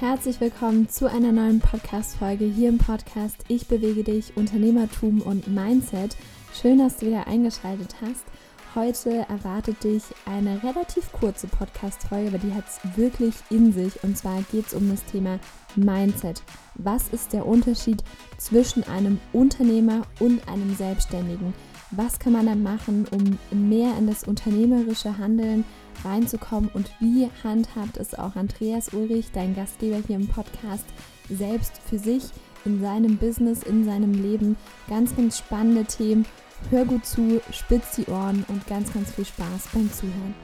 herzlich willkommen zu einer neuen Podcast-Folge hier im Podcast Ich bewege dich, Unternehmertum und Mindset. Schön, dass du wieder eingeschaltet hast. Heute erwartet dich eine relativ kurze Podcast-Folge, aber die hat es wirklich in sich. Und zwar geht es um das Thema Mindset. Was ist der Unterschied zwischen einem Unternehmer und einem Selbstständigen? Was kann man da machen, um mehr in das unternehmerische Handeln reinzukommen und wie handhabt es auch Andreas Ulrich, dein Gastgeber hier im Podcast, selbst für sich in seinem Business, in seinem Leben. Ganz, ganz spannende Themen. Hör gut zu, spitz die Ohren und ganz, ganz viel Spaß beim Zuhören.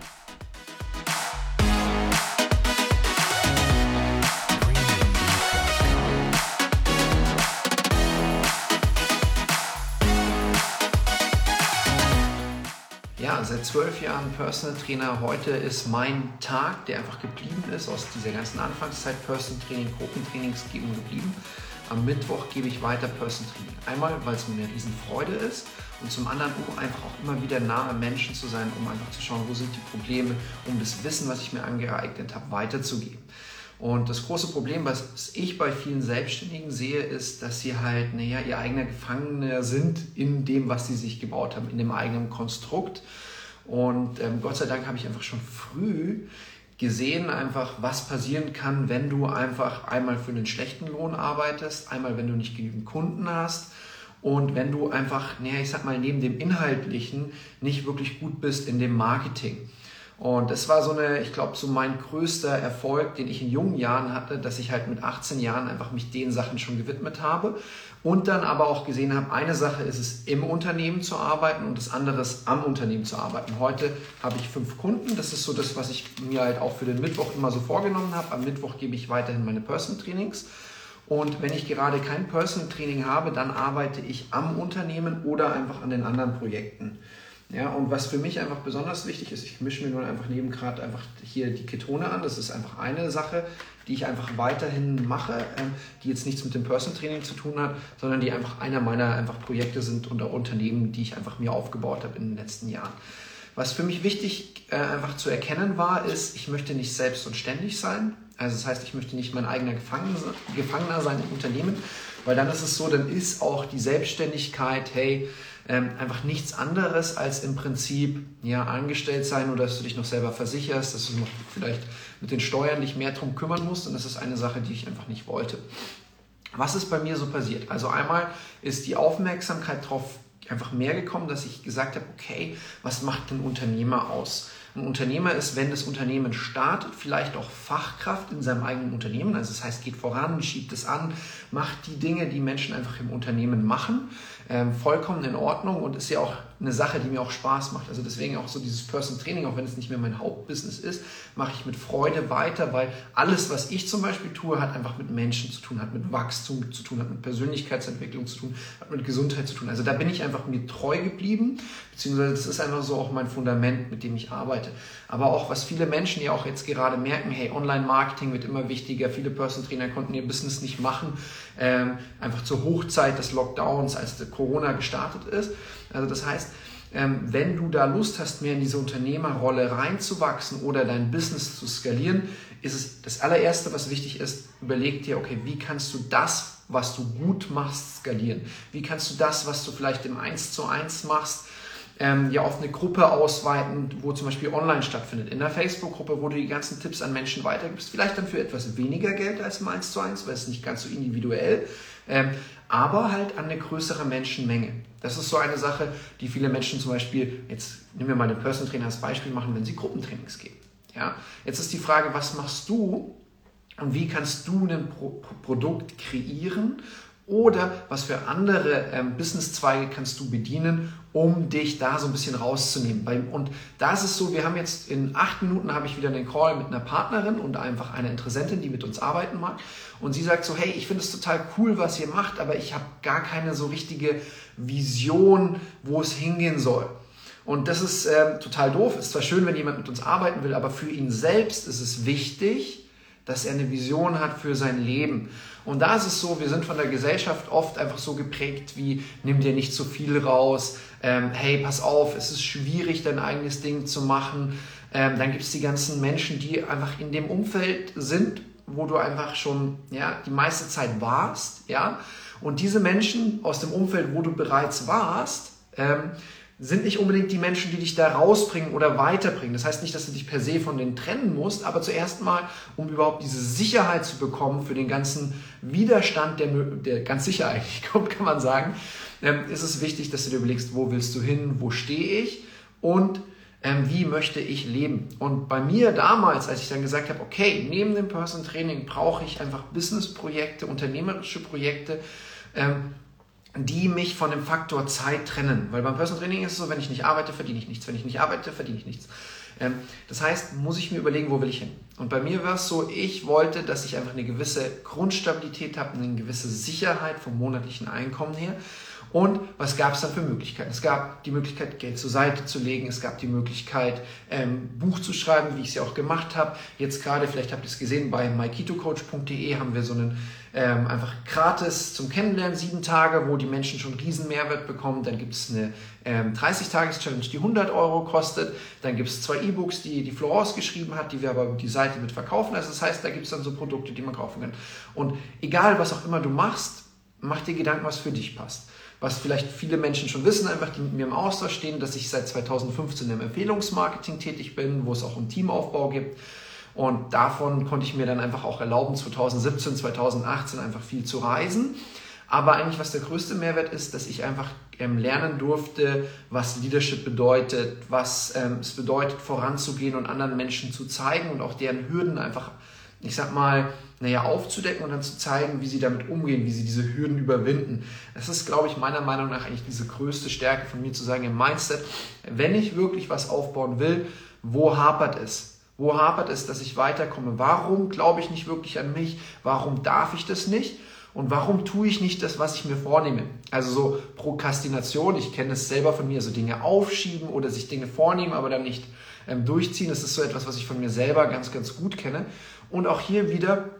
Seit zwölf Jahren Personal Trainer. Heute ist mein Tag, der einfach geblieben ist, aus dieser ganzen Anfangszeit Personal Training, Gruppentrainings geben geblieben. Am Mittwoch gebe ich weiter Personal Training. Einmal, weil es mir eine Riesenfreude ist und zum anderen, um einfach auch immer wieder nahe Menschen zu sein, um einfach zu schauen, wo sind die Probleme, um das Wissen, was ich mir angeeignet habe, weiterzugeben. Und das große Problem, was ich bei vielen Selbstständigen sehe, ist, dass sie halt, naja, ihr eigener Gefangener sind in dem, was sie sich gebaut haben, in dem eigenen Konstrukt. Und ähm, Gott sei Dank habe ich einfach schon früh gesehen, einfach was passieren kann, wenn du einfach einmal für einen schlechten Lohn arbeitest, einmal wenn du nicht genügend Kunden hast und wenn du einfach, naja, ich sag mal, neben dem Inhaltlichen nicht wirklich gut bist in dem Marketing. Und das war so eine, ich glaube, so mein größter Erfolg, den ich in jungen Jahren hatte, dass ich halt mit 18 Jahren einfach mich den Sachen schon gewidmet habe und dann aber auch gesehen habe, eine Sache ist es, im Unternehmen zu arbeiten und das andere ist, am Unternehmen zu arbeiten. Heute habe ich fünf Kunden, das ist so das, was ich mir halt auch für den Mittwoch immer so vorgenommen habe. Am Mittwoch gebe ich weiterhin meine Personal Trainings. Und wenn ich gerade kein Personal Training habe, dann arbeite ich am Unternehmen oder einfach an den anderen Projekten. Ja, und was für mich einfach besonders wichtig ist, ich mische mir nur einfach neben gerade einfach hier die Ketone an. Das ist einfach eine Sache, die ich einfach weiterhin mache, ähm, die jetzt nichts mit dem Person Training zu tun hat, sondern die einfach einer meiner einfach Projekte sind oder Unternehmen, die ich einfach mir aufgebaut habe in den letzten Jahren. Was für mich wichtig äh, einfach zu erkennen war, ist, ich möchte nicht selbst und ständig sein. Also das heißt, ich möchte nicht mein eigener Gefangener sein im Unternehmen, weil dann ist es so, dann ist auch die Selbstständigkeit, hey, ähm, einfach nichts anderes als im Prinzip ja, angestellt sein oder dass du dich noch selber versicherst, dass du noch vielleicht mit den Steuern dich mehr drum kümmern musst und das ist eine Sache, die ich einfach nicht wollte. Was ist bei mir so passiert? Also einmal ist die Aufmerksamkeit darauf einfach mehr gekommen, dass ich gesagt habe, okay, was macht ein Unternehmer aus? Ein Unternehmer ist, wenn das Unternehmen startet, vielleicht auch Fachkraft in seinem eigenen Unternehmen. Also das heißt, geht voran, schiebt es an, macht die Dinge, die Menschen einfach im Unternehmen machen ähm, vollkommen in Ordnung und ist ja auch eine Sache, die mir auch Spaß macht. Also deswegen auch so dieses Person Training, auch wenn es nicht mehr mein Hauptbusiness ist, mache ich mit Freude weiter, weil alles, was ich zum Beispiel tue, hat einfach mit Menschen zu tun, hat mit Wachstum zu tun, hat mit Persönlichkeitsentwicklung zu tun, hat mit Gesundheit zu tun. Also da bin ich einfach mir treu geblieben, beziehungsweise das ist einfach so auch mein Fundament, mit dem ich arbeite. Aber auch was viele Menschen ja auch jetzt gerade merken, hey, Online-Marketing wird immer wichtiger, viele Person Trainer konnten ihr Business nicht machen, ähm, einfach zur Hochzeit des Lockdowns, als Corona gestartet ist. Also das heißt, ähm, wenn du da Lust hast, mehr in diese Unternehmerrolle reinzuwachsen oder dein Business zu skalieren, ist es das allererste, was wichtig ist, überleg dir, okay, wie kannst du das, was du gut machst, skalieren? Wie kannst du das, was du vielleicht im 1 zu 1 machst, ähm, ja auf eine Gruppe ausweiten, wo zum Beispiel online stattfindet. In der Facebook-Gruppe, wo du die ganzen Tipps an Menschen weitergibst, vielleicht dann für etwas weniger Geld als im 1 zu 1, weil es nicht ganz so individuell, ähm, aber halt an eine größere Menschenmenge. Das ist so eine Sache, die viele Menschen zum Beispiel, jetzt nehmen wir mal den Personal Trainer als Beispiel machen, wenn sie Gruppentrainings geben. Ja? Jetzt ist die Frage, was machst du und wie kannst du ein Pro Produkt kreieren oder was für andere ähm, Businesszweige kannst du bedienen, um dich da so ein bisschen rauszunehmen. Und da ist es so, wir haben jetzt in acht Minuten habe ich wieder einen Call mit einer Partnerin und einfach einer Interessentin, die mit uns arbeiten mag. Und sie sagt so, hey, ich finde es total cool, was ihr macht, aber ich habe gar keine so richtige Vision, wo es hingehen soll. Und das ist äh, total doof. Ist zwar schön, wenn jemand mit uns arbeiten will, aber für ihn selbst ist es wichtig, dass er eine Vision hat für sein Leben. Und da ist es so, wir sind von der Gesellschaft oft einfach so geprägt wie, nimm dir nicht zu viel raus, ähm, hey, pass auf, es ist schwierig, dein eigenes Ding zu machen. Ähm, dann gibt es die ganzen Menschen, die einfach in dem Umfeld sind, wo du einfach schon ja, die meiste Zeit warst, ja, und diese Menschen aus dem Umfeld, wo du bereits warst, ähm, sind nicht unbedingt die Menschen, die dich da rausbringen oder weiterbringen. Das heißt nicht, dass du dich per se von denen trennen musst, aber zuerst mal, um überhaupt diese Sicherheit zu bekommen für den ganzen Widerstand, der, der ganz sicher eigentlich kommt, kann man sagen, ähm, ist es wichtig, dass du dir überlegst, wo willst du hin, wo stehe ich und ähm, wie möchte ich leben. Und bei mir damals, als ich dann gesagt habe, okay, neben dem Person Training brauche ich einfach Business-Projekte, unternehmerische Projekte, ähm, die mich von dem Faktor Zeit trennen. Weil beim Personal Training ist es so, wenn ich nicht arbeite, verdiene ich nichts. Wenn ich nicht arbeite, verdiene ich nichts. Ähm, das heißt, muss ich mir überlegen, wo will ich hin. Und bei mir war es so, ich wollte, dass ich einfach eine gewisse Grundstabilität habe, eine gewisse Sicherheit vom monatlichen Einkommen her. Und was gab es dann für Möglichkeiten? Es gab die Möglichkeit, Geld zur Seite zu legen. Es gab die Möglichkeit, ähm, Buch zu schreiben, wie ich es ja auch gemacht habe. Jetzt gerade, vielleicht habt ihr es gesehen, bei mykitocoach.de haben wir so einen ähm, einfach gratis zum Kennenlernen, sieben Tage, wo die Menschen schon riesen Mehrwert bekommen. Dann gibt es eine ähm, 30-Tages-Challenge, die 100 Euro kostet. Dann gibt es zwei E-Books, die die Florence geschrieben hat, die wir aber die Seite mit verkaufen. Also das heißt, da gibt es dann so Produkte, die man kaufen kann. Und egal, was auch immer du machst, mach dir Gedanken, was für dich passt was vielleicht viele Menschen schon wissen, einfach die mit mir im Austausch stehen, dass ich seit 2015 im Empfehlungsmarketing tätig bin, wo es auch einen Teamaufbau gibt. Und davon konnte ich mir dann einfach auch erlauben, 2017, 2018 einfach viel zu reisen. Aber eigentlich, was der größte Mehrwert ist, dass ich einfach ähm, lernen durfte, was Leadership bedeutet, was ähm, es bedeutet, voranzugehen und anderen Menschen zu zeigen und auch deren Hürden einfach, ich sag mal, naja, aufzudecken und dann zu zeigen, wie sie damit umgehen, wie sie diese Hürden überwinden. Das ist, glaube ich, meiner Meinung nach eigentlich diese größte Stärke von mir zu sagen im Mindset, wenn ich wirklich was aufbauen will, wo hapert es? Wo hapert es, dass ich weiterkomme? Warum glaube ich nicht wirklich an mich? Warum darf ich das nicht? Und warum tue ich nicht das, was ich mir vornehme? Also so Prokrastination, ich kenne es selber von mir, so Dinge aufschieben oder sich Dinge vornehmen, aber dann nicht ähm, durchziehen. Das ist so etwas, was ich von mir selber ganz, ganz gut kenne. Und auch hier wieder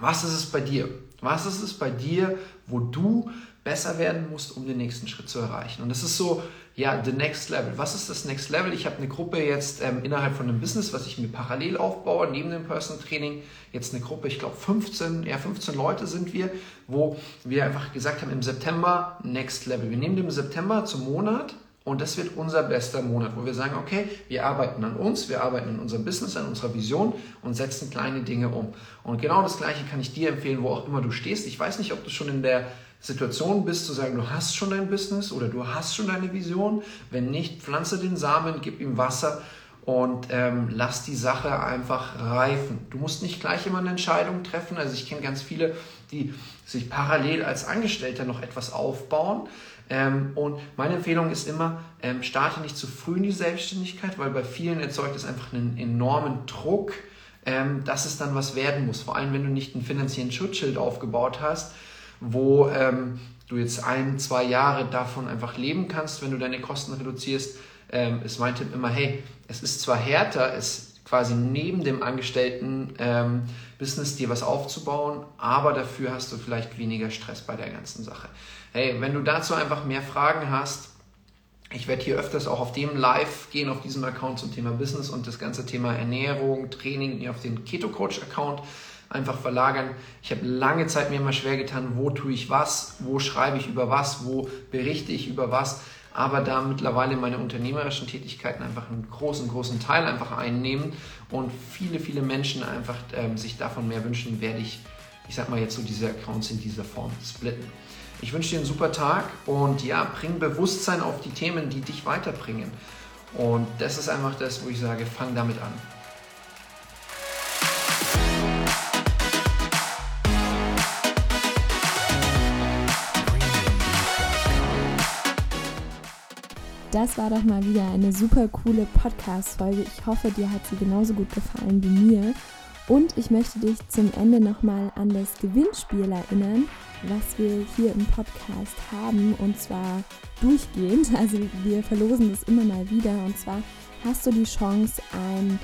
was ist es bei dir? Was ist es bei dir, wo du besser werden musst, um den nächsten Schritt zu erreichen? Und das ist so, ja, the next level. Was ist das next level? Ich habe eine Gruppe jetzt ähm, innerhalb von einem Business, was ich mir parallel aufbaue, neben dem Personal Training, jetzt eine Gruppe, ich glaube 15, ja 15 Leute sind wir, wo wir einfach gesagt haben, im September next level. Wir nehmen den September zum Monat und das wird unser bester Monat, wo wir sagen, okay, wir arbeiten an uns, wir arbeiten in unserem Business, an unserer Vision und setzen kleine Dinge um. Und genau das Gleiche kann ich dir empfehlen, wo auch immer du stehst. Ich weiß nicht, ob du schon in der Situation bist, zu sagen, du hast schon dein Business oder du hast schon deine Vision. Wenn nicht, pflanze den Samen, gib ihm Wasser und ähm, lass die Sache einfach reifen. Du musst nicht gleich immer eine Entscheidung treffen. Also ich kenne ganz viele, die sich parallel als Angestellter noch etwas aufbauen ähm, und meine Empfehlung ist immer, ähm, starte nicht zu früh in die Selbstständigkeit, weil bei vielen erzeugt es einfach einen enormen Druck, ähm, dass es dann was werden muss. Vor allem, wenn du nicht einen finanziellen Schutzschild aufgebaut hast, wo ähm, du jetzt ein, zwei Jahre davon einfach leben kannst, wenn du deine Kosten reduzierst, ähm, ist mein Tipp immer, hey, es ist zwar härter, es quasi neben dem Angestellten ähm, Business dir was aufzubauen, aber dafür hast du vielleicht weniger Stress bei der ganzen Sache. Hey, wenn du dazu einfach mehr Fragen hast, ich werde hier öfters auch auf dem Live gehen, auf diesem Account zum Thema Business und das ganze Thema Ernährung, Training auf den Keto Coach Account einfach verlagern. Ich habe lange Zeit mir immer schwer getan, wo tue ich was, wo schreibe ich über was, wo berichte ich über was. Aber da mittlerweile meine unternehmerischen Tätigkeiten einfach einen großen, großen Teil einfach einnehmen und viele, viele Menschen einfach ähm, sich davon mehr wünschen, werde ich, ich sag mal jetzt so diese Accounts in dieser Form splitten. Ich wünsche dir einen super Tag und ja, bring Bewusstsein auf die Themen, die dich weiterbringen. Und das ist einfach das, wo ich sage, fang damit an. Das war doch mal wieder eine super coole Podcast-Folge. Ich hoffe, dir hat sie genauso gut gefallen wie mir. Und ich möchte dich zum Ende nochmal an das Gewinnspiel erinnern was wir hier im Podcast haben und zwar durchgehend. Also wir verlosen das immer mal wieder und zwar hast du die Chance, ein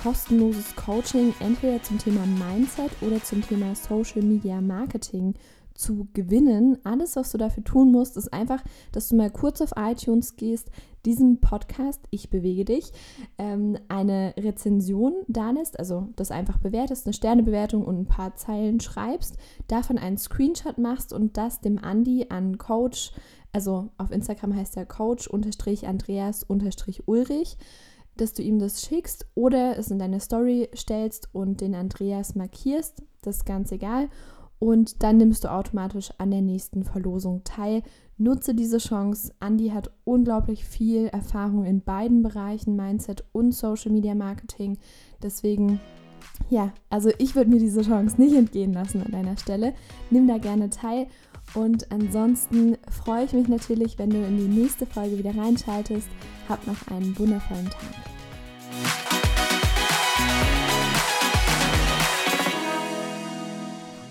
kostenloses Coaching entweder zum Thema Mindset oder zum Thema Social Media Marketing zu gewinnen. Alles, was du dafür tun musst, ist einfach, dass du mal kurz auf iTunes gehst, diesem Podcast, ich bewege dich, ähm, eine Rezension da lässt, also das einfach bewertest, eine Sternebewertung und ein paar Zeilen schreibst, davon einen Screenshot machst und das dem Andi an Coach, also auf Instagram heißt er Coach-Andreas-Ulrich, dass du ihm das schickst oder es in deine Story stellst und den Andreas markierst, das ist ganz egal und dann nimmst du automatisch an der nächsten Verlosung teil. Nutze diese Chance. Andy hat unglaublich viel Erfahrung in beiden Bereichen, Mindset und Social Media Marketing. Deswegen, ja, also ich würde mir diese Chance nicht entgehen lassen an deiner Stelle. Nimm da gerne teil. Und ansonsten freue ich mich natürlich, wenn du in die nächste Folge wieder reinschaltest. Hab noch einen wundervollen Tag.